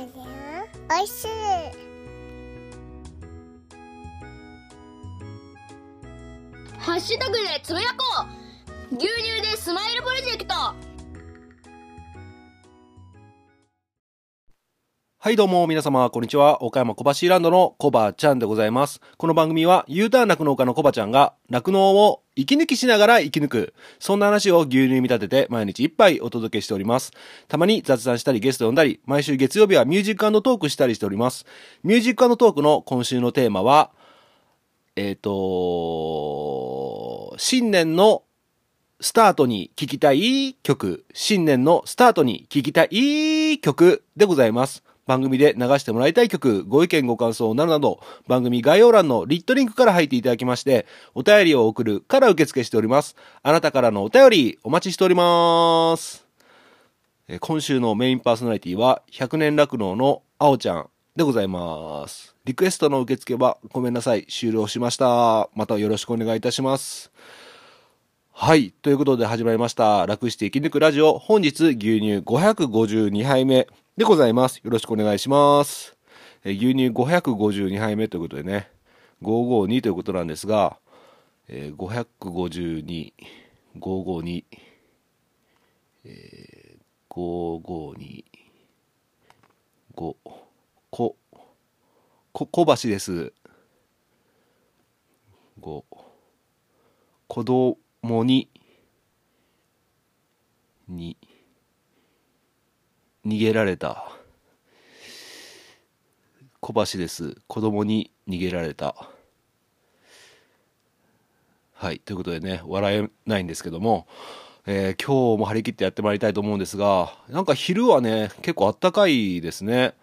おいしい。ハッシュタグでつぶやこう。牛乳でスマイルプロジェクト。はいどうも皆様、こんにちは。岡山小橋ランドのコバちゃんでございます。この番組は U ターン酪農家のコバちゃんが酪農を息抜きしながら生き抜く。そんな話を牛乳見立てて毎日一杯お届けしております。たまに雑談したりゲスト呼んだり、毎週月曜日はミュージックトークしたりしております。ミュージックトークの今週のテーマは、えっ、と、新年のスタートに聴きたい曲、新年のスタートに聴きたい曲でございます。番組で流してもらいたい曲、ご意見ご感想などなど、番組概要欄の lit.link から入っていただきまして、お便りを送るから受付しております。あなたからのお便りお待ちしております。え今週のメインパーソナリティは、100年落農のあおちゃんでございます。リクエストの受付はごめんなさい、終了しました。またよろしくお願いいたします。はい。ということで始まりました。楽して生き抜くラジオ。本日牛乳552杯目でございます。よろしくお願いします。え牛乳552杯目ということでね、552ということなんですが、えー552、552、えー、552、5、こ、こ、小橋です。5、子供に、に、逃げられた。小橋です。子供に逃げられた。はい。ということでね、笑えないんですけども、えー今日も張り切ってやってまいりたいと思うんですが、なんか昼はね、結構あったかいですね。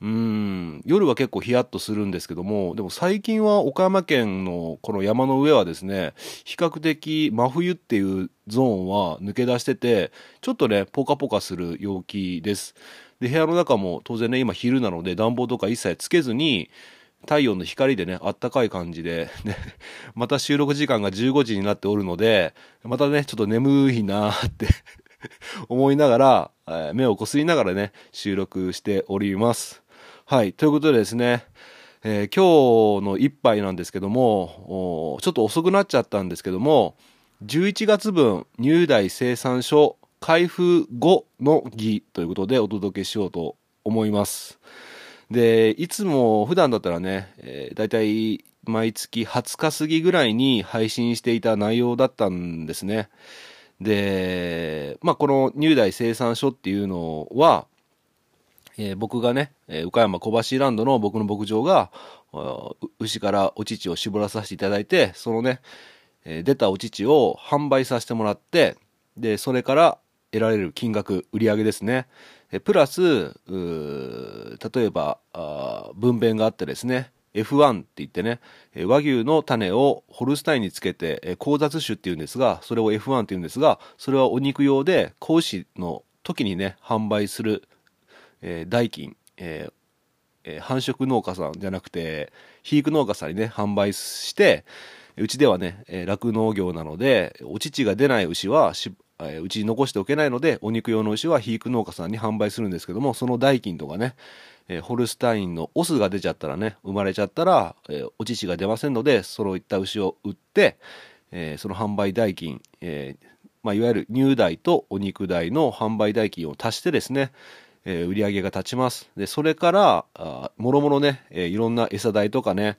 うん、夜は結構ヒヤッとするんですけども、でも最近は岡山県のこの山の上はですね、比較的真冬っていうゾーンは抜け出してて、ちょっとね、ポカポカする陽気です。で、部屋の中も当然ね、今昼なので暖房とか一切つけずに、太陽の光でね、あったかい感じで、ね、また収録時間が15時になっておるので、またね、ちょっと眠いなーって思いながら、目をこすりながらね、収録しております。はい。ということでですね、えー今日の一杯なんですけども、ちょっと遅くなっちゃったんですけども、11月分入代生産所開封後の儀ということでお届けしようと思います。で、いつも普段だったらね、えー、だいたい毎月20日過ぎぐらいに配信していた内容だったんですね。で、まあ、この入代生産所っていうのは、えー僕がね、えー岡山小橋ランドの僕の牧場が、牛からお乳を絞らさせていただいて、そのね、えー出たお乳を販売させてもらって、で、それから得られる金額、売り上げですね。えープラス、例えば、あー分娩があってですね、F1 って言ってね、和牛の種をホルスタインにつけて、えー交雑種っていうんですが、それを F1 って言うんですが、それはお肉用で、子牛の時にね、販売する、えー代金、えーえー繁殖農家さんじゃなくて、肥育農家さんにね、販売して、うちではね、えー酪農業なので、お乳が出ない牛はし、えーうちに残しておけないので、お肉用の牛は肥育農家さんに販売するんですけども、その代金とかね、えーホルスタインのオスが出ちゃったらね、生まれちゃったら、えーお乳が出ませんので、そういった牛を売って、えーその販売代金、えーまあ、いわゆる乳代とお肉代の販売代金を足してですね、えー売り上げが立ちます。で、それから、あもろもろね、えーいろんな餌代とかね、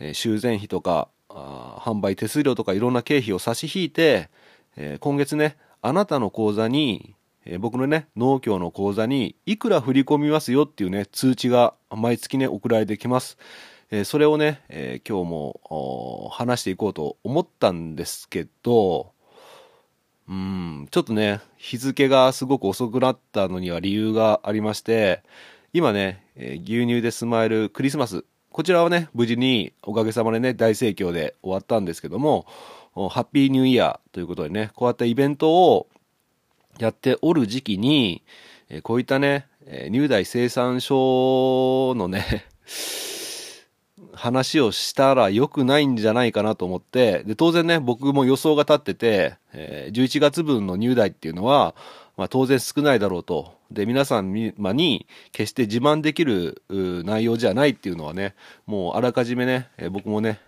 えー修繕費とか、販売手数料とかいろんな経費を差し引いて、えー今月ね、あなたの口座に、えー僕のね、農協の口座にいくら振り込みますよっていうね、通知が毎月ね、送られてきます。えーそれをね、えー今日も話していこうと思ったんですけど、うん、ちょっとね、日付がすごく遅くなったのには理由がありまして、今ね、えー牛乳でスマイルクリスマス、こちらはね、無事におかげさまでね、大盛況で終わったんですけども、ハッピーニューイヤーということでね、こうやったイベントをやっておる時期に、えーこういったね、えー乳代生産所のね、話をしたら良くないんじゃないかなと思って、で、当然ね、僕も予想が立ってて、えー11月分の入台っていうのは、まあ当然少ないだろうと。で、皆さんにに決して自慢できる内容じゃないっていうのはね、もうあらかじめね、えー僕もね、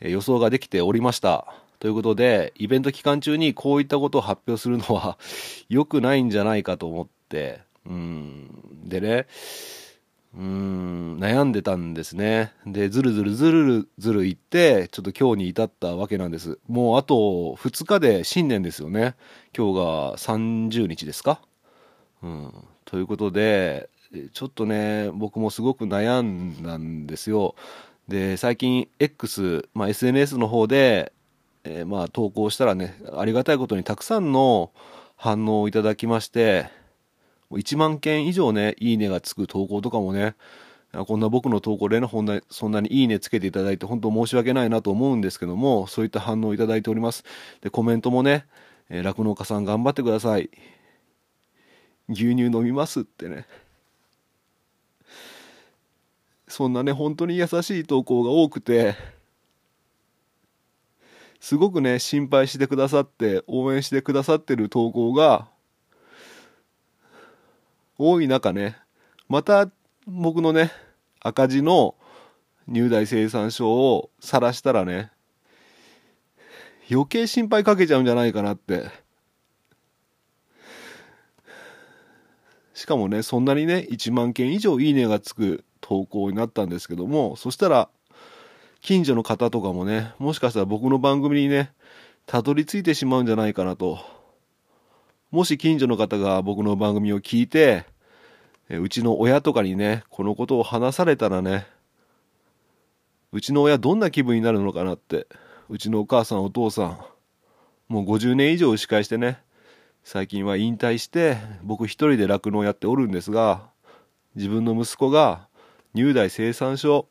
えー予想ができておりました。ということで、イベント期間中にこういったことを発表するのは 良くないんじゃないかと思って、うん。でね、うん、悩んでたんですね。で、ずるずるずるずるいって、ちょっと今日に至ったわけなんです。もうあと2日で新年ですよね。今日が30日ですか？うん。ということで、ちょっとね、僕もすごく悩んだんですよ。で、最近 X、まあ、SNS の方で、えーまあ投稿したらね、ありがたいことにたくさんの反応をいただきまして、1万件以上ね、いいねがつく投稿とかもね、こんな僕の投稿でね、ほんなそんなにいいねつけていただいて、本当申し訳ないなと思うんですけども、そういった反応をいただいております。で、コメントもね、えー酪農家さん頑張ってください。牛乳飲みますってね。そんなね、本当に優しい投稿が多くて、すごくね、心配してくださって、応援してくださってる投稿が、多い中ね、また僕のね、赤字の入大生産書を晒したらね、余計心配かけちゃうんじゃないかなって。しかもね、そんなにね、1万件以上いいねがつく投稿になったんですけども、そしたら、近所の方とかもね、もしかしたら僕の番組にね、たどり着いてしまうんじゃないかなと。もし近所の方が僕の番組を聞いて、うちの親とかにね、このことを話されたらね、うちの親どんな気分になるのかなって、うちのお母さんお父さん、もう50年以上牛飼いしてね、最近は引退して、僕一人で酪農やっておるんですが、自分の息子が入代生産所、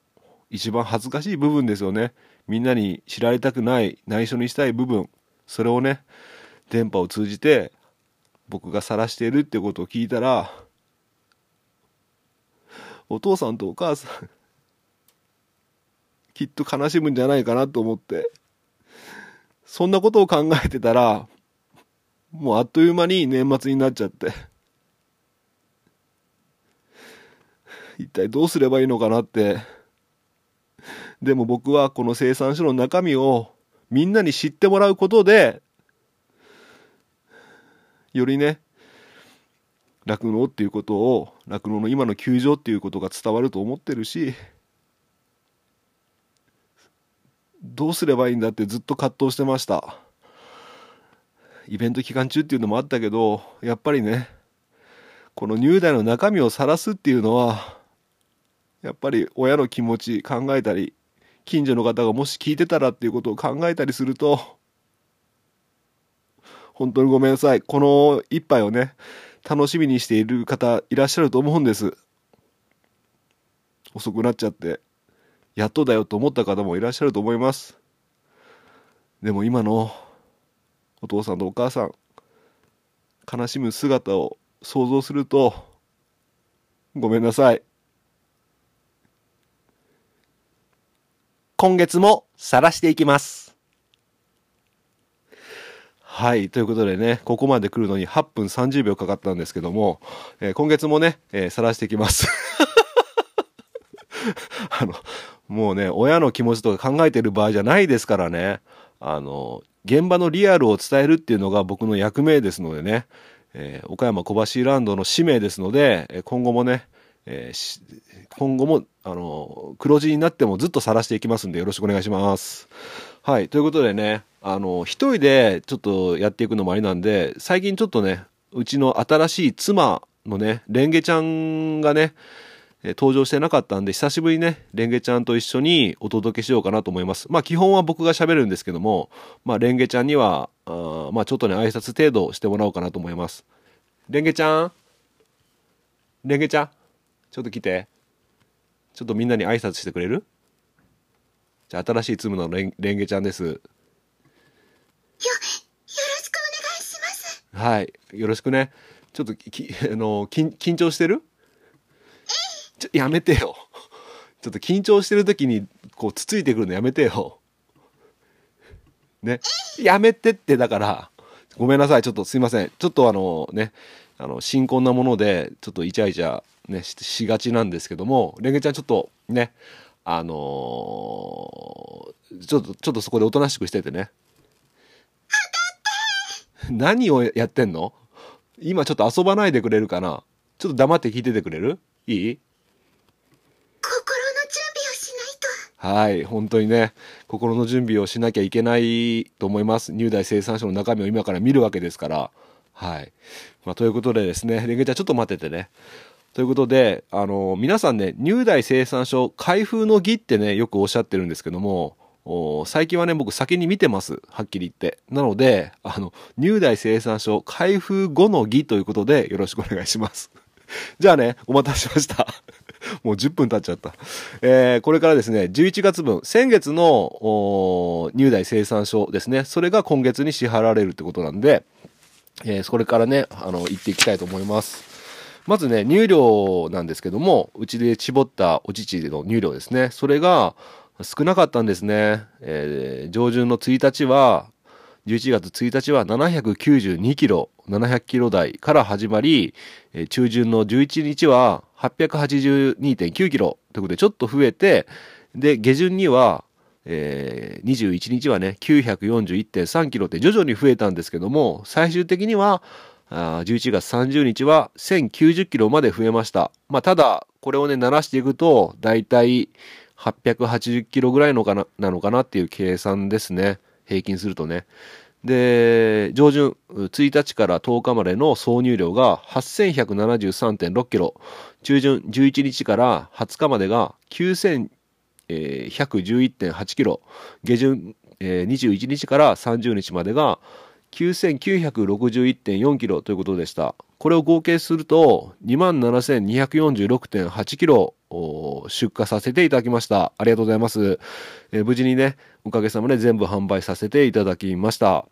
一番恥ずかしい部分ですよね。みんなに知られたくない、内緒にしたい部分、それをね、電波を通じて僕が晒しているってことを聞いたら、お父さんとお母さん、きっと悲しむんじゃないかなと思って、そんなことを考えてたら、もうあっという間に年末になっちゃって、一体どうすればいいのかなって、でも僕はこの生産書の中身をみんなに知ってもらうことで、よりね、酪農っていうことを、酪農の今の窮状っていうことが伝わると思ってるし、どうすればいいんだってずっと葛藤してました。イベント期間中っていうのもあったけど、やっぱりね、この入代の中身を晒すっていうのは、やっぱり親の気持ち考えたり、近所の方がもし聞いてたらっていうことを考えたりすると、本当にごめんなさい。この一杯をね、楽しみにしている方いらっしゃると思うんです。遅くなっちゃって、やっとだよと思った方もいらっしゃると思います。でも今のお父さんとお母さん、悲しむ姿を想像すると、ごめんなさい。今月も晒していきます。はい。ということでね、ここまで来るのに8分30秒かかったんですけども、えー今月もね、えー、晒していきます。あの、もうね、親の気持ちとか考えてる場合じゃないですからね、あの、現場のリアルを伝えるっていうのが僕の役目ですのでね、えー岡山小橋ランドの使命ですので、今後もね、えー今後も、あの、黒字になってもずっと晒していきますんでよろしくお願いします。はい。ということでね、あの、一人でちょっとやっていくのもありなんで、最近ちょっとね、うちの新しい妻のね、レンゲちゃんがね、登場してなかったんで、久しぶりにね、レンゲちゃんと一緒にお届けしようかなと思います。まあ基本は僕が喋るんですけども、まあレンゲちゃんには、あまあちょっとね、挨拶程度してもらおうかなと思います。レンゲちゃん？レンゲちゃん？ちょっと来て。ちょっとみんなに挨拶してくれる？じゃあ新しい妻のレンレンゲちゃんです。よ、よろしくお願いします。はい。よろしくね。ちょっとき、あの、緊緊張してる？ちょ、やめてよ。ちょっと緊張してる時に、こう、つついてくるのやめてよ。ね。やめてって、だから、ごめんなさい。ちょっとすいません。ちょっとあの、ね、あの、新婚なもので、ちょっとイチャイチャ、ね、ししがちなんですけども、レンゲちゃんちょっと、ね、あのーちょっと、ちょっとそこでおとなしくしててね。何をやってんの？今ちょっと遊ばないでくれるかな？ちょっと黙って聞いててくれる？いい？心の準備をしないとはい、本当にね、心の準備をしなきゃいけないと思います。入大生産書の中身を今から見るわけですから。はい。まあ、ということでですね、レンゲちゃんちょっと待っててね。ということで、あの、皆さんね、入大生産書開封の儀ってね、よくおっしゃってるんですけども、最近はね、僕先に見てます。はっきり言って。なので、あの、入大生産書開封後の儀ということで、よろしくお願いします。じゃあね、お待たせしました。もう10分経っちゃった。えー、これからですね、11月分、先月のお入大生産書ですね、それが今月に支払われるってことなんで、えー、それからね、あの、行っていきたいと思います。まずね、入量なんですけども、うちで絞ったお乳の入量ですね。それが少なかったんですね。えー上旬の1日は、11月1日は792キロ、700キロ台から始まり、中旬の11日は882.9キロということでちょっと増えて、で、下旬には、えー21日はね、941.3キロって徐々に増えたんですけども、最終的には、あ11月30日は1090キロまで増えました。まあ、ただ、これをね、鳴らしていくと、だいたい880キロぐらいのかな、なのかなっていう計算ですね。平均するとね。で、上旬1日から10日までの総入量が8173.6キロ。中旬11日から20日までが9111.8キロ。下旬、えー21日から30日までが9961.4キロということでした。これを合計すると27,246.8キロ出荷させていただきました。ありがとうございます。えー無事にね、おかげさまで全部販売させていただきました。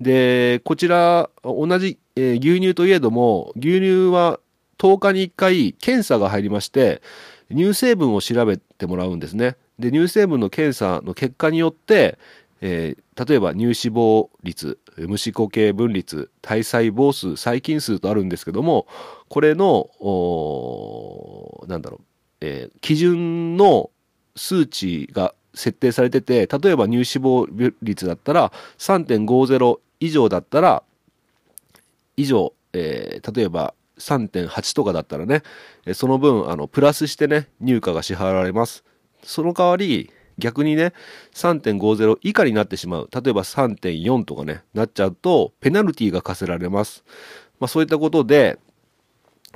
で、こちら、同じ、えー牛乳といえども、牛乳は10日に1回検査が入りまして、乳成分を調べてもらうんですね。で、乳成分の検査の結果によって、えー例えば乳脂肪率、無脂固形分率、体細胞数、細菌数とあるんですけども、これの、おなんだろう、えー基準の数値が設定されてて、例えば乳脂肪率だったら3.50以上だったら、以上、えー例えば3.8とかだったらね、その分、あの、プラスしてね、入荷が支払われます。その代わり、逆にね、3.50以下になってしまう。例えば3.4とかね、なっちゃうと、ペナルティが課せられます。まあそういったことで、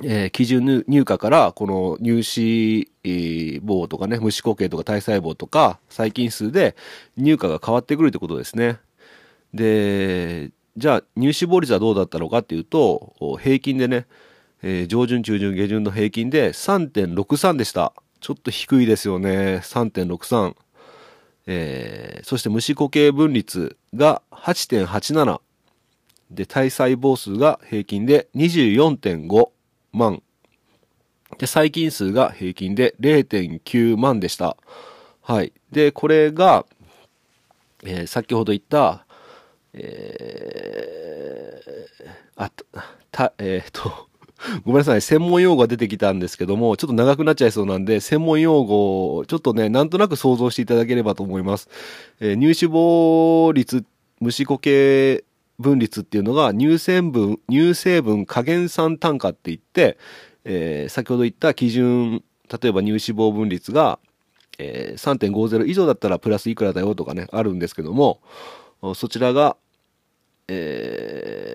えー基準入荷から、この乳脂肪とかね、無脂固形とか体細胞とか、細菌数で入荷が変わってくるってことですね。で、じゃあ乳脂肪率はどうだったのかっていうと、平均でね、えー上旬、中旬、下旬の平均で3.63でした。ちょっと低いですよね。3.63。えーそして無脂固形分率が8.87。で、体細胞数が平均で24.5万。で、細菌数が平均で0.9万でした。はい。で、これが、えー先ほど言った、えーあ、たえーっと、ごめんなさい、専門用語が出てきたんですけども、ちょっと長くなっちゃいそうなんで、専門用語をちょっとね、なんとなく想像していただければと思います。えー乳脂肪率、無脂固形分率っていうのが乳成分、乳成分加減酸単価って言って、えー先ほど言った基準、例えば乳脂肪分率が、えー3.50以上だったらプラスいくらだよとかね、あるんですけども、そちらが、えー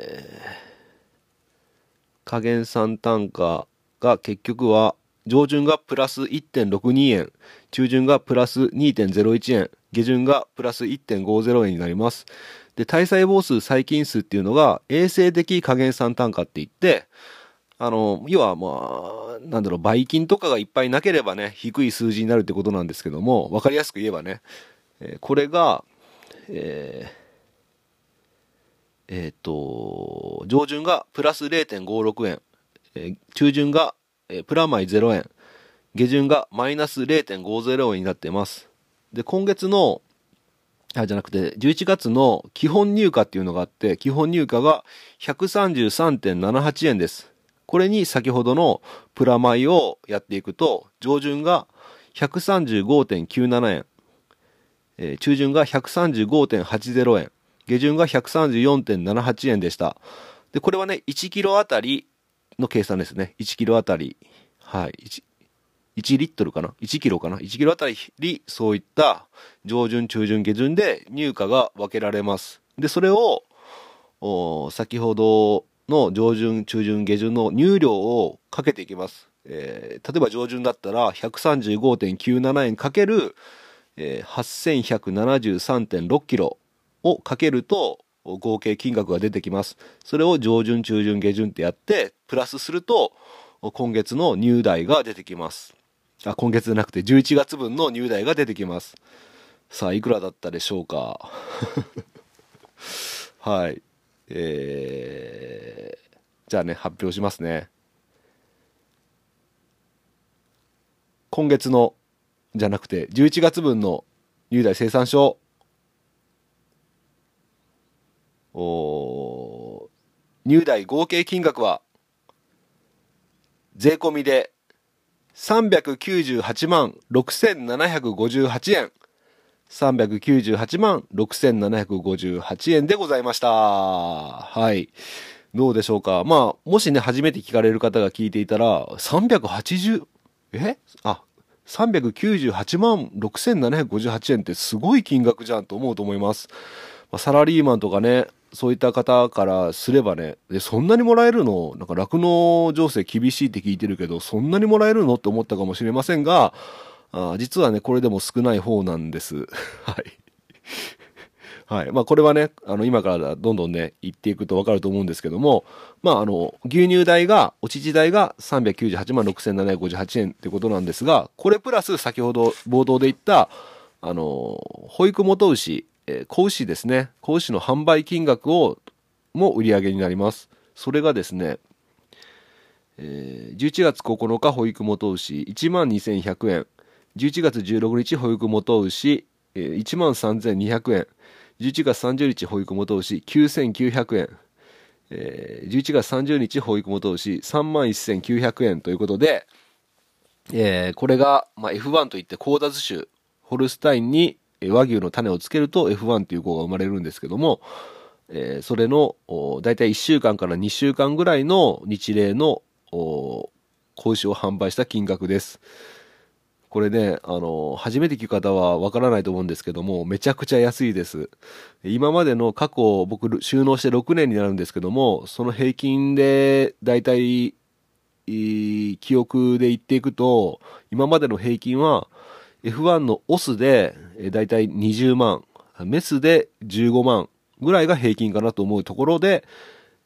加減算単価が結局は上旬がプラス1.62円中旬がプラス2.01円下旬がプラス1.50円になります。で体細胞数細菌数っていうのが衛生的加減算単価って言ってあの要はまあなんだろうばい菌とかがいっぱいなければね低い数字になるってことなんですけども分かりやすく言えばね、えーこれがえーえっ、と、上旬がプラス0.56円、えー中旬が、えープラマイ0円、下旬がマイナス0.50円になっています。で、今月の、あ、じゃなくて、11月の基本入荷っていうのがあって、基本入荷が133.78円です。これに先ほどのプラマイをやっていくと、上旬が135.97円、えー中旬が135.80円、下旬が134.78円でした。で、これはね、1キロあたりの計算ですね。1キロあたり。はい。1, 1リットルかな ?1 キロかな ?1 キロあたりそういった上旬、中旬、下旬で入荷が分けられます。で、それを、先ほどの上旬、中旬、下旬の入量をかけていきます。えー例えば上旬だったら135.97円かける、えー8173.6キロをかけると合計金額が出てきます。それを上旬、中旬、下旬ってやって、プラスすると今月の入台が出てきます。あ、今月じゃなくて11月分の入台が出てきます。さあ、いくらだったでしょうか？はい。えー、じゃあね、発表しますね。今月の、じゃなくて、11月分の入台生産書。お入台合計金額は、税込みで398万6758円。398万6758円でございました。はい。どうでしょうか。まあ、もしね、初めて聞かれる方が聞いていたら、380、え？あ、398万6758円ってすごい金額じゃんと思うと思います。まあ、サラリーマンとかね、そういった方からすればね、でそんなにもらえるの？なんか酪農情勢厳しいって聞いてるけど、そんなにもらえるの？って思ったかもしれませんが、あ実はね、これでも少ない方なんです。はい。はい。まあ、これはね、あの、今からどんどんね、言っていくとわかると思うんですけども、まあ、あの、牛乳代が、お乳代が398万6758円ってことなんですが、これプラス先ほど冒頭で言った、あの、保育元牛、えー子牛ですね。子牛の販売金額を、も売り上げになります。それがですね、えー11月9日保育元牛1万2100円。11月16日保育元牛、えー1万3200円。11月30日保育元牛9900円。えー11月30日保育元牛3万1900円ということで、えーこれが、まあ、F1 といって交雑種、ホルスタインに和牛の種をつけると F1 という子が生まれるんですけども、えーそれの、大体1週間から2週間ぐらいの日例の、子牛を販売した金額です。これね、あの、初めて聞く方はわからないと思うんですけども、めちゃくちゃ安いです。今までの過去、僕、収納して6年になるんですけども、その平均で、だいた、い記憶で言っていくと、今までの平均は、F1 のオスで、えーだいたい20万、メスで15万ぐらいが平均かなと思うところで、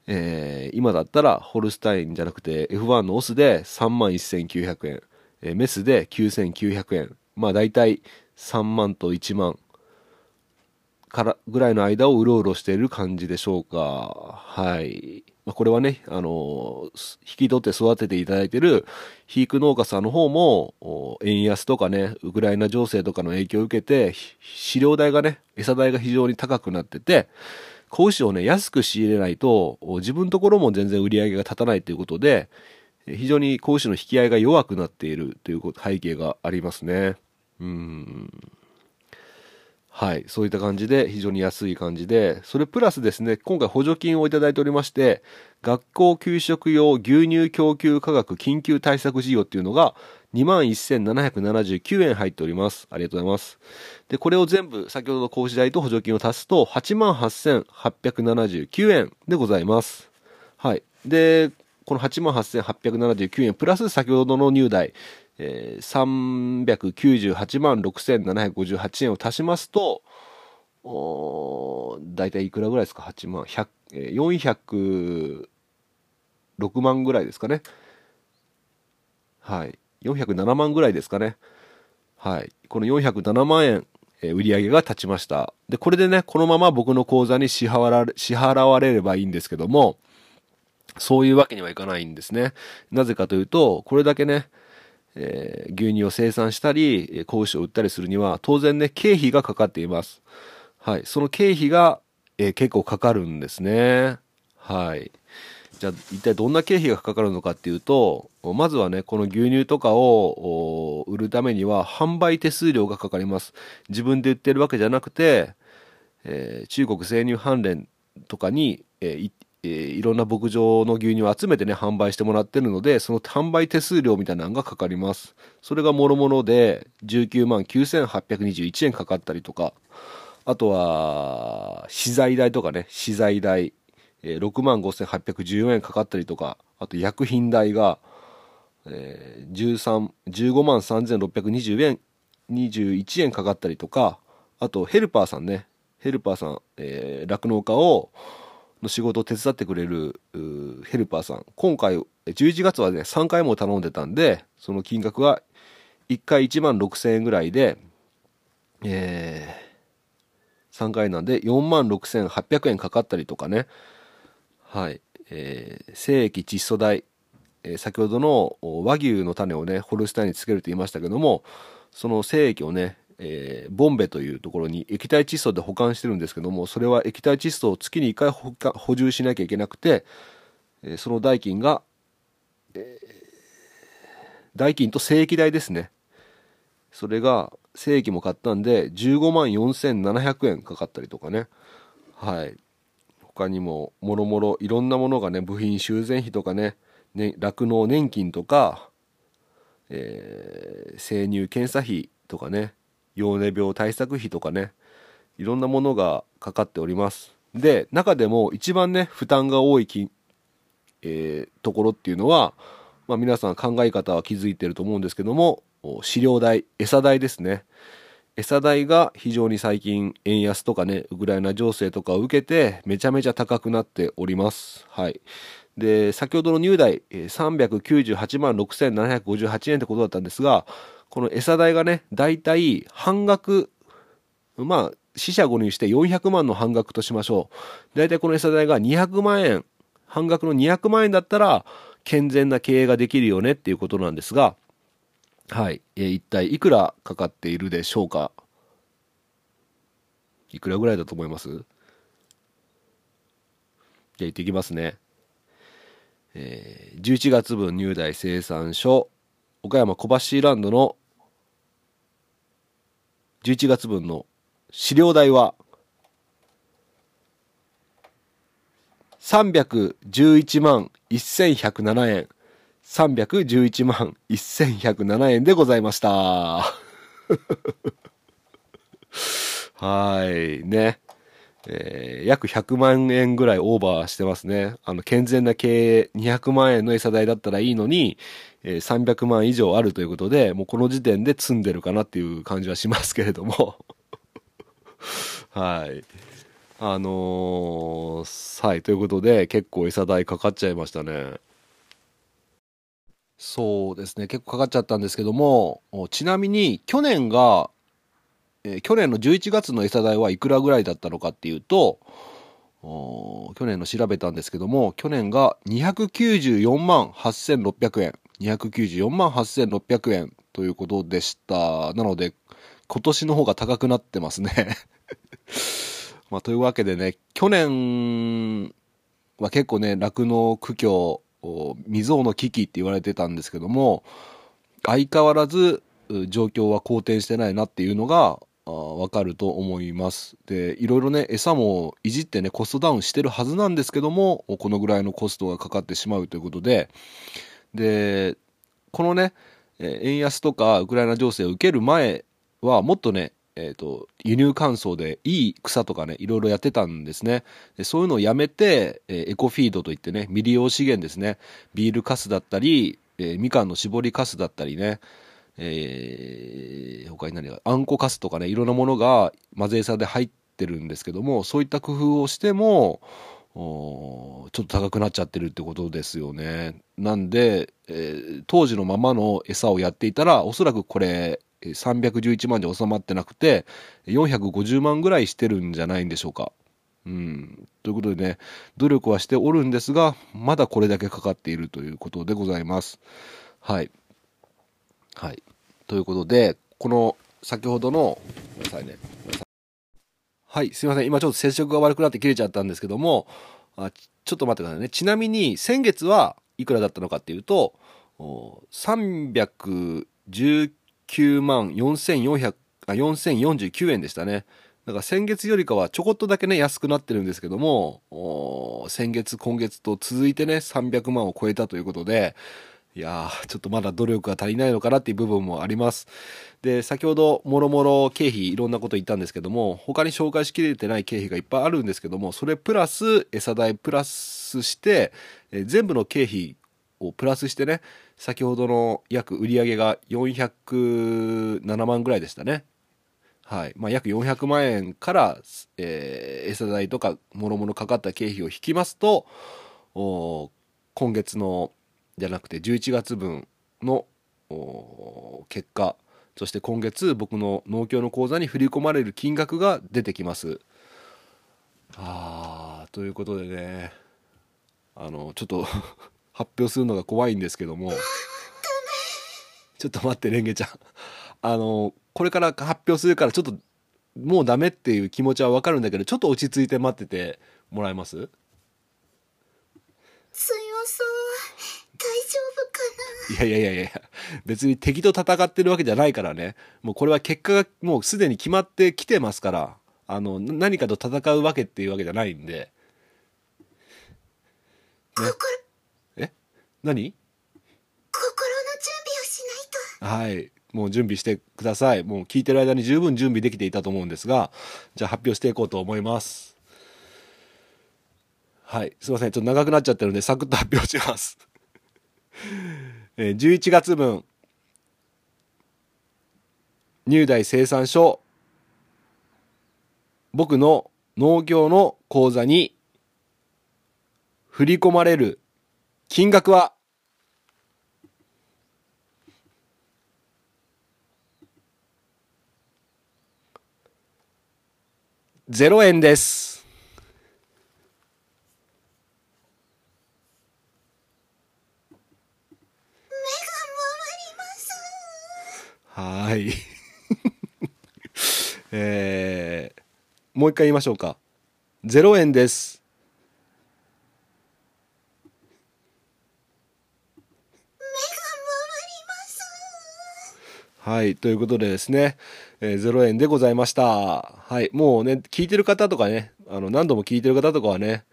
えー今だったらホルスタインじゃなくて F1 のオスで3万1900円、えーメスで9900円。まあ大体3万と1万からぐらいの間をうろうろしている感じでしょうか。はい。まあ、これはね、あの引き取って育てていただいてる肥育農家さんの方も、円安とかね、ウクライナ情勢とかの影響を受けて、飼料代がね、餌代が非常に高くなってて、子牛をね、安く仕入れないと、自分のところも全然売り上げが立たないということで、非常に子牛の引き合いが弱くなっているという背景がありますね。うん。はい。そういった感じで、非常に安い感じで、それプラスですね、今回補助金をいただいておりまして、学校給食用牛乳供給価格緊急対策事業っていうのが、21,779円入っております。ありがとうございます。で、これを全部、先ほどの講師代と補助金を足すと、88,879円でございます。はい。で、この88,879円、プラス先ほどの入台、え、398万6758円を足しますと、大体いくらぐらいですか ?8 万、100、えー、406万ぐらいですかね。はい。407万ぐらいですかね。はい。この407万円、えー売り上げが立ちました。で、これでね、このまま僕の口座に支払われ支払われればいいんですけども、そういうわけにはいかないんですね。なぜかというと、これだけね、えー牛乳を生産したり、えー子牛を売ったりするには、当然ね、経費がかかっています。はい。その経費が、えー結構かかるんですね。はい。じゃあ、一体どんな経費がかかるのかっていうと、まずはね、この牛乳とかを売るためには、販売手数料がかかります。自分で売ってるわけじゃなくて、えー中国生乳関連とかに、えーいえーいろんな牧場の牛乳を集めてね、販売してもらってるので、その販売手数料みたいなのがかかります。それがもろもろで、19万9821円かかったりとか、あとは、資材代とかね、資材代、えー6万5814円かかったりとか、あと薬品代が、えー13 15万3620円、21円かかったりとか、あとヘルパーさんね、ヘルパーさん、えー酪農家を、の仕事を手伝ってくれるヘルパーさん。今回、11月はね、3回も頼んでたんで、その金額は1回1万6000円ぐらいで、えー、3回なんで4万6800円かかったりとかね。はい。えー、精液窒素代、えー先ほどの和牛の種をね、ホルスタインにつけると言いましたけども、その精液をね、えーボンベというところに液体窒素で保管してるんですけども、それは液体窒素を月に1回補充しなきゃいけなくて、えーその代金が、えー代金と精液代ですね。それが、精液も買ったんで、15万4700円かかったりとかね。はい。他にも、もろもろいろんなものがね、部品修繕費とかね、酪農年金とか、えー生乳検査費とかね、幼年病対策費とかね、いろんなものがかかっております。で、中でも一番ね、負担が多いき、えーところっていうのは、まあ皆さん考え方は気づいてると思うんですけども、飼料代、餌代ですね。餌代が非常に最近円安とかね、ウクライナ情勢とかを受けてめちゃめちゃ高くなっております。はい。で、先ほどの入代、398万6758円ってことだったんですが、この餌代がね、だいたい半額、まあ、四捨五入して400万の半額としましょう。だいたいこの餌代が200万円、半額の200万円だったら、健全な経営ができるよねっていうことなんですが、はい。えー一体いくらかかっているでしょうか？いくらぐらいだと思います？じゃあ言ってきますね。えー11月分入代生産所、岡山小橋ランドの11月分の飼料代は311万1107円。311万1107円でございました。はい、ね。えー約100万円ぐらいオーバーしてますね。あの、健全な経営、200万円の餌代だったらいいのに、え300万以上あるということで、もうこの時点で積んでるかなっていう感じはしますけれども。はい。あのーはい、ということで、結構餌代かかっちゃいましたね。そうですね、結構かかっちゃったんですけども、ちなみに去年が、えー去年の11月の餌代はいくらぐらいだったのかっていうと、去年の調べたんですけども、去年が294万8600円。294万8600円ということでした。なので、今年の方が高くなってますね。まあ、というわけでね、去年は結構ね、酪農苦境、未曾有の危機って言われてたんですけども、相変わらず状況は好転してないなっていうのがわかると思います。で、いろいろね、餌もいじってね、コストダウンしてるはずなんですけども、このぐらいのコストがかかってしまうということで、で、このね、円安とかウクライナ情勢を受ける前はもっとね、えー、と輸入乾燥でいい草とかねいろいろやってたんですね。でそういうのをやめて、えエコフィードといってね未利用資源ですね。ビールカスだったり、えーみかんの搾りカスだったりね。えー他に何があんこカスとかねいろんなものが混ぜ餌で入ってるんですけどもそういった工夫をしてもちょっと高くなっちゃってるってことですよね。なんで、えー当時のままの餌をやっていたら、おそらくこれ、311万で収まってなくて、450万ぐらいしてるんじゃないんでしょうか。うん。ということでね、努力はしておるんですが、まだこれだけかかっているということでございます。はい。はい。ということで、この先ほどの、ごめんなさいね。はい、すいません。今ちょっと接触が悪くなって切れちゃったんですけども、あちょっと待ってくださいね。ちなみに、先月はいくらだったのかっていうと、319万4400あ4049円でしたね。だから先月よりかはちょこっとだけね、安くなってるんですけども、先月、今月と続いてね、300万を超えたということで、いやー、ちょっとまだ努力が足りないのかなっていう部分もあります。で、先ほど、もろもろ経費いろんなこと言ったんですけども、他に紹介しきれてない経費がいっぱいあるんですけども、それプラス餌代プラスして、え全部の経費をプラスしてね、先ほどの約売り上げが407万ぐらいでしたね。はい。まあ、約400万円から、えー餌代とか、もろもろかかった経費を引きますと、今月の、じゃなくて11月分のお結果、そして今月僕の農協の口座に振り込まれる金額が出てきます。あー、ということでね、あの、ちょっと 発表するのが怖いんですけども、ちょっと待って、レンゲちゃん。あの、これから発表するからちょっともうダメっていう気持ちはわかるんだけど、ちょっと落ち着いて待っててもらえます？強そう大丈夫かな？いやいやいやいや、別に敵と戦ってるわけじゃないからね。もうこれは結果がもうすでに決まってきてますから、あの、な何かと戦うわけっていうわけじゃないんで。心え？何？心の準備をしないとはい。もう準備してください。もう聞いてる間に十分準備できていたと思うんですが、じゃあ発表していこうと思います。はい。すいません。ちょっと長くなっちゃってるので、サクッと発表します。えー11月分、入大生産所、僕の農業の口座に振り込まれる。金額は、0円です。はーい。えー、もう一回言いましょうか。0円です。はい。ということでですね、えー0円でございました。はい。もうね、聞いてる方とかね、あの、何度も聞いてる方とかはね、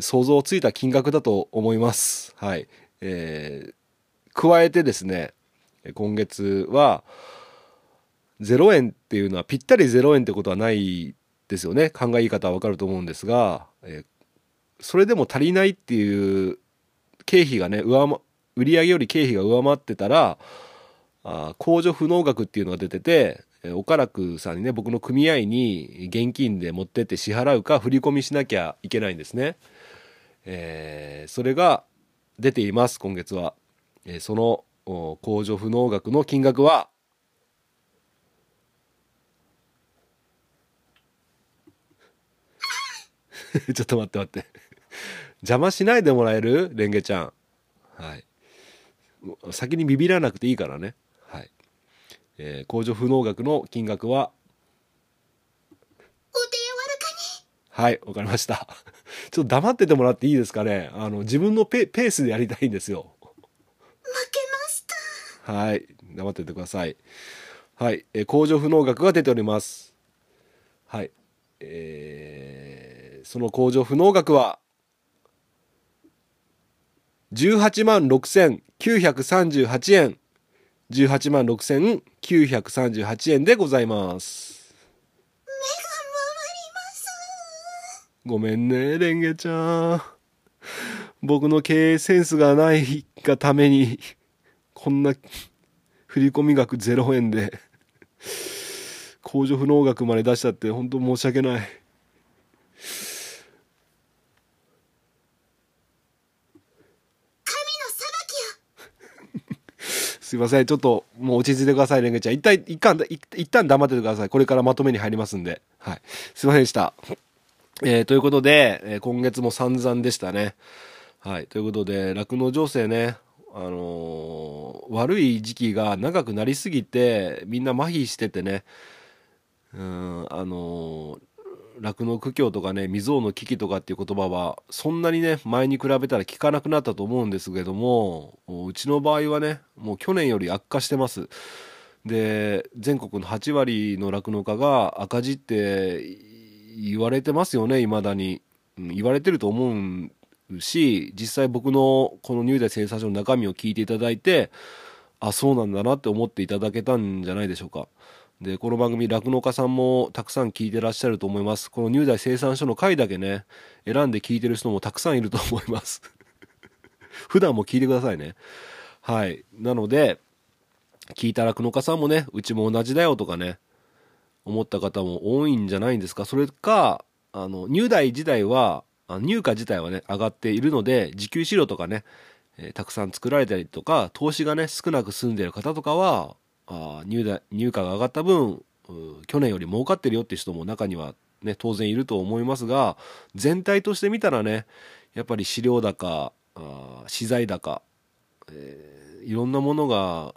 想像ついた金額だと思います。はい。えー加えてですね、今月は、0円っていうのはぴったり0円ってことはないですよね。考え方はわかると思うんですが、えそれでも足りないっていう経費がね、上回、売上より経費が上回ってたら、あ控除不能額っていうのが出てて、えー岡楽さんにね、僕の組合に現金で持ってって支払うか振り込みしなきゃいけないんですね。えーそれが出ています、今月は。えーその控除不能額の金額は、ちょっと待って待って。邪魔しないでもらえる？レンゲちゃん。はい。先にビビらなくていいからね。はい。えー控除不能額の金額は、お手柔らかにはい、わかりました。ちょっと黙っててもらっていいですかね？あの、自分のペペースでやりたいんですよ。負けはい。黙っててください。はい。えー控除不能額が出ております。はい。えー、その控除不能額は、18万6938円。18万6938円でございます。ごめんね、レンゲちゃん。僕の経営センスがないがために、こんな振込額0円で、控除不能額まで出しちゃって、本当申し訳ない。神の裁きよすいません。ちょっと、もう落ち着いてください、レンゲちゃん。一旦、一旦、一一旦黙っててください。これからまとめに入りますんで。はい。すいませんでした。えーということで、えー今月も散々でしたね。はい。ということで、酪農情勢ね、あのー悪い時期が長くなりすぎてみんな麻痺しててね。うんあの酪農苦境とかね未曾有の危機とかっていう言葉はそんなにね前に比べたら聞かなくなったと思うんですけどもうちの場合はねもう去年より悪化してます。で全国の8割の酪農家が赤字って言われてますよね未だに、言われてると思うし実際僕のこの入代生産所の中身を聞いていただいてあそうなんだなって思っていただけたんじゃないでしょうか。でこの番組酪農家さんもたくさん聞いてらっしゃると思います。この入代生産所の回だけね選んで聞いてる人もたくさんいると思います。普段も聞いてくださいね。はい。なので聞いた酪農家さんもねうちも同じだよとかね思った方も多いんじゃないんですか。それかあの入代自体はあ入荷自体はね上がっているので自給飼料とかね、えーたくさん作られたりとか投資がね少なく済んでいる方とかはあ入代入荷が上がった分去年より儲かってるよって人も中にはね当然いると思いますが全体として見たらねやっぱり飼料高あ資材高、えーいろんなものが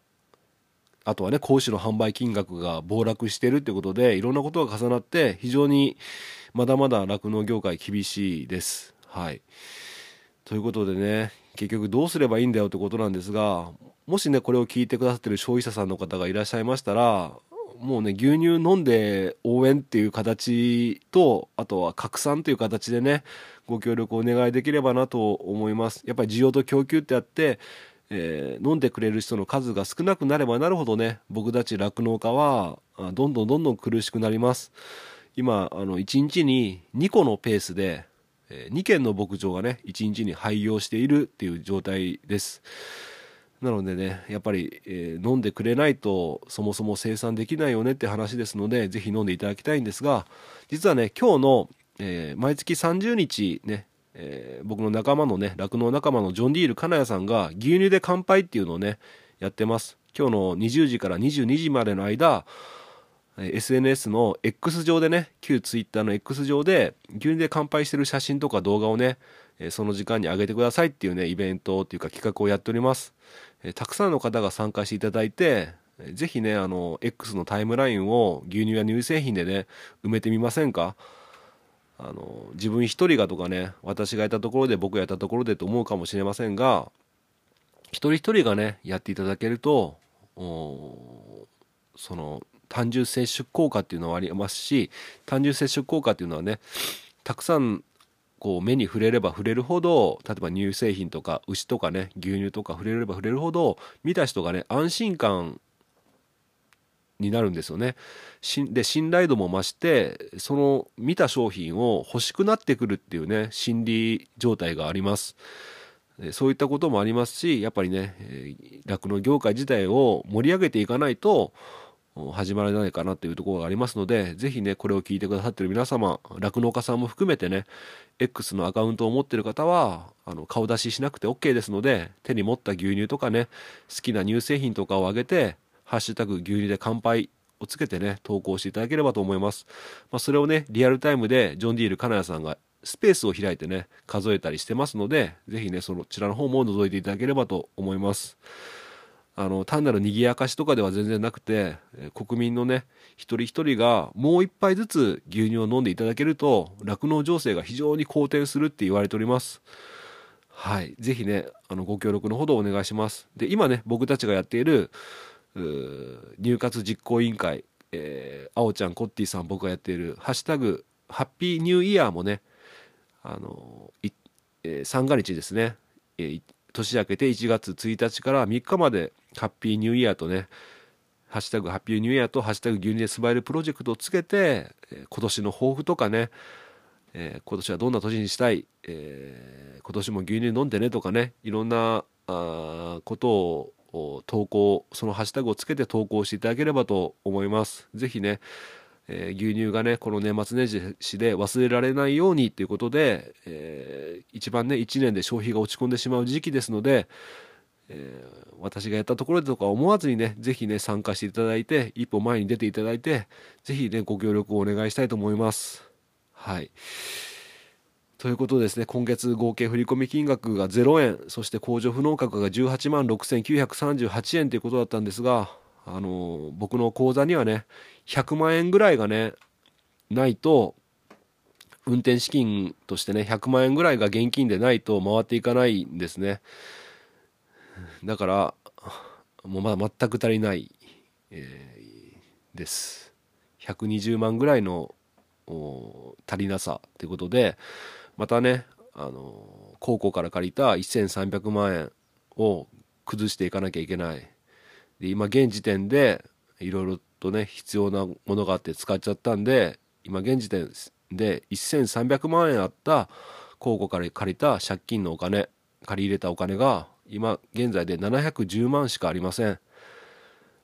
あとはね講師の販売金額が暴落してるってことでいろんなことが重なって非常にまだまだ酪農業界厳しいです。はい。ということでね結局どうすればいいんだよってことなんですがもしねこれを聞いてくださってる消費者さんの方がいらっしゃいましたらもうね牛乳飲んで応援っていう形とあとは拡散という形でねご協力をお願いできればなと思います。やっぱり需要と供給ってあってえー飲んでくれる人の数が少なくなればなるほどね僕たち酪農家はどんどんどんどん苦しくなります。今あの1日に2個のペースで、え2軒の牧場がね1日に廃業しているっていう状態です。なのでねやっぱり、えー飲んでくれないとそもそも生産できないよねって話ですのでぜひ飲んでいただきたいんですが実はね今日の、えー毎月30日ねえー僕の仲間のね酪農仲間のジョン・ディール金谷さんが牛乳で乾杯っていうのをねやってます。今日の20時から22時までの間 SNS の X 上でね旧 Twitter の X 上で牛乳で乾杯してる写真とか動画をね、その時間に上げてくださいっていうねイベントっていうか企画をやっております、たくさんの方が参加していただいてぜひねあの X のタイムラインを牛乳や乳製品でね埋めてみませんか？あの自分一人がとかね私がやったところで僕がやったところでと思うかもしれませんが一人一人がねやっていただけるとその単純接触効果っていうのはありますし単純接触効果っていうのはねたくさんこう目に触れれば触れるほど例えば乳製品とか牛とかね牛乳とか触れれば触れるほど見た人がね安心感になるんですよね。で信頼度も増してその見た商品を欲しくなってくるっていうね心理状態があります。そういったこともありますしやっぱりね酪農業界自体を盛り上げていかないと始まらないかなというところがありますのでぜひねこれを聞いてくださってる皆様酪農家さんも含めてね X のアカウントを持ってる方はあの顔出ししなくて OK ですので手に持った牛乳とかね好きな乳製品とかをあげて「ハッシュタグ牛乳で乾杯」をつけてね投稿していただければと思います、まあ、それをねリアルタイムでジョン・ディール金谷さんがスペースを開いてね数えたりしてますのでぜひねそちらの方も覗いていただければと思います。あの単なる賑やかしとかでは全然なくて国民のね一人一人がもう一杯ずつ牛乳を飲んでいただけると酪農情勢が非常に好転するって言われております。はい。ぜひねあのご協力のほどお願いします。で今ね僕たちがやっている入活実行委員会、えー、あおちゃんコッティさん僕がやっている「ハッシュタグハッピーニューイヤー」もねあのい、えー三が日ですね、えー年明けて1月1日から3日までハッピーニューイヤーとねハッシュタグハッピーニューイヤーとハッシュタグ牛乳でスマイルプロジェクトをつけて、今年の抱負とかね、えー今年はどんな年にしたい、えー今年も牛乳飲んでねとかねいろんなあことを投稿そのハッシュタグをつけて投稿していただければと思います。ぜひね、えー牛乳がねこの年末年始で忘れられないようにということで、えー一番ね1年で消費が落ち込んでしまう時期ですので、えー私がやったところでとか思わずにねぜひね参加していただいて一歩前に出ていただいてぜひねご協力をお願いしたいと思います。はい。ということですね今月合計振込金額が0円そして控除不能額が18万6938円ということだったんですがあの僕の口座にはね100万円ぐらいがねないと運転資金としてね100万円ぐらいが現金でないと回っていかないんですね。だからもうまだ全く足りない、えーです。120万ぐらいの足りなさということでまたねあの高校から借りた1300万円を崩していかなきゃいけない。で今現時点でいろいろとね必要なものがあって使っちゃったんで今現時点で1300万円あった高校から借りた借金のお金借り入れたお金が今現在で710万しかありません。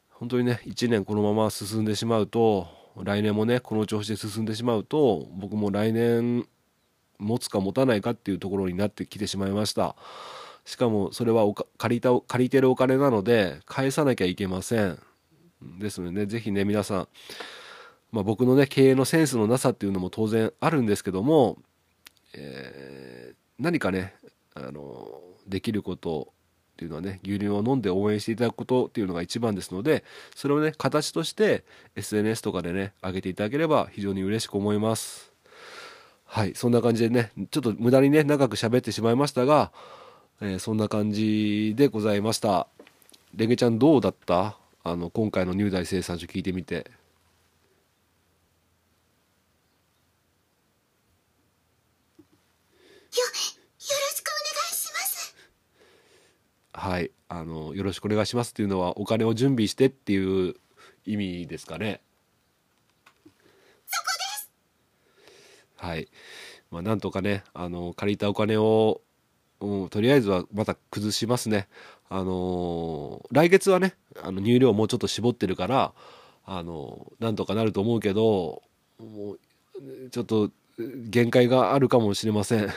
本当にね1年このまま進んでしまうと来年もねこの調子で進んでしまうと僕も来年持つか持たないかっていうところになってきてしまいました。しかもそれは借りた借りてるお金なので返さなきゃいけません。ですのでねぜひね皆さん、まあ、僕のね経営のセンスのなさっていうのも当然あるんですけども、えー何かねあのできることっていうのはね牛乳を飲んで応援していただくことっていうのが一番ですのでそれをね形として SNS とかでね上げていただければ非常に嬉しく思います。はいそんな感じでねちょっと無駄にね長く喋ってしまいましたが、えーそんな感じでございました。レゲちゃんどうだった？あの今回の入大生産所聞いてみてよよろしくお願いしますはい。あのよろしくお願いしますっていうのはお金を準備してっていう意味ですかね。はい、まあ、なんとかねあの借りたお金を、うんとりあえずはまた崩しますね。あの来月はねあの入量もうちょっと絞ってるからあのなんとかなると思うけどもうちょっと限界があるかもしれません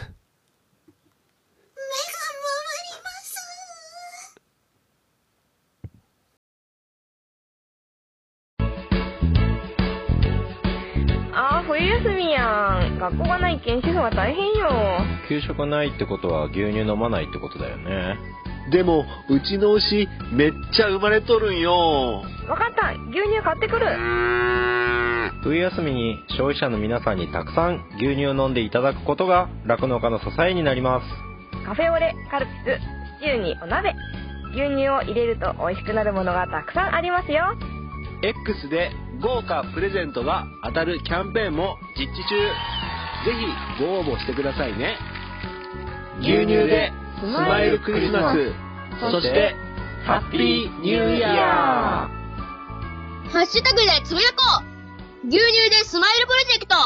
学校がないけん主婦は大変よ給食ないってことは牛乳飲まないってことだよね。でも、うちの牛、めっちゃ生まれとるんよ。わかった牛乳買ってくる冬休みに消費者の皆さんにたくさん牛乳を飲んでいただくことが酪農家の支えになります。カフェオレカルピスシチューにお鍋牛乳を入れると美味しくなるものがたくさんありますよ X で豪華プレゼントが当たるキャンペーンも実施中。ぜひご応募してくださいね。牛乳でスマイルクリスマス。そして、ハッピーニューイヤーハッシュタグでつぶやこう牛乳でスマイルプロジェクト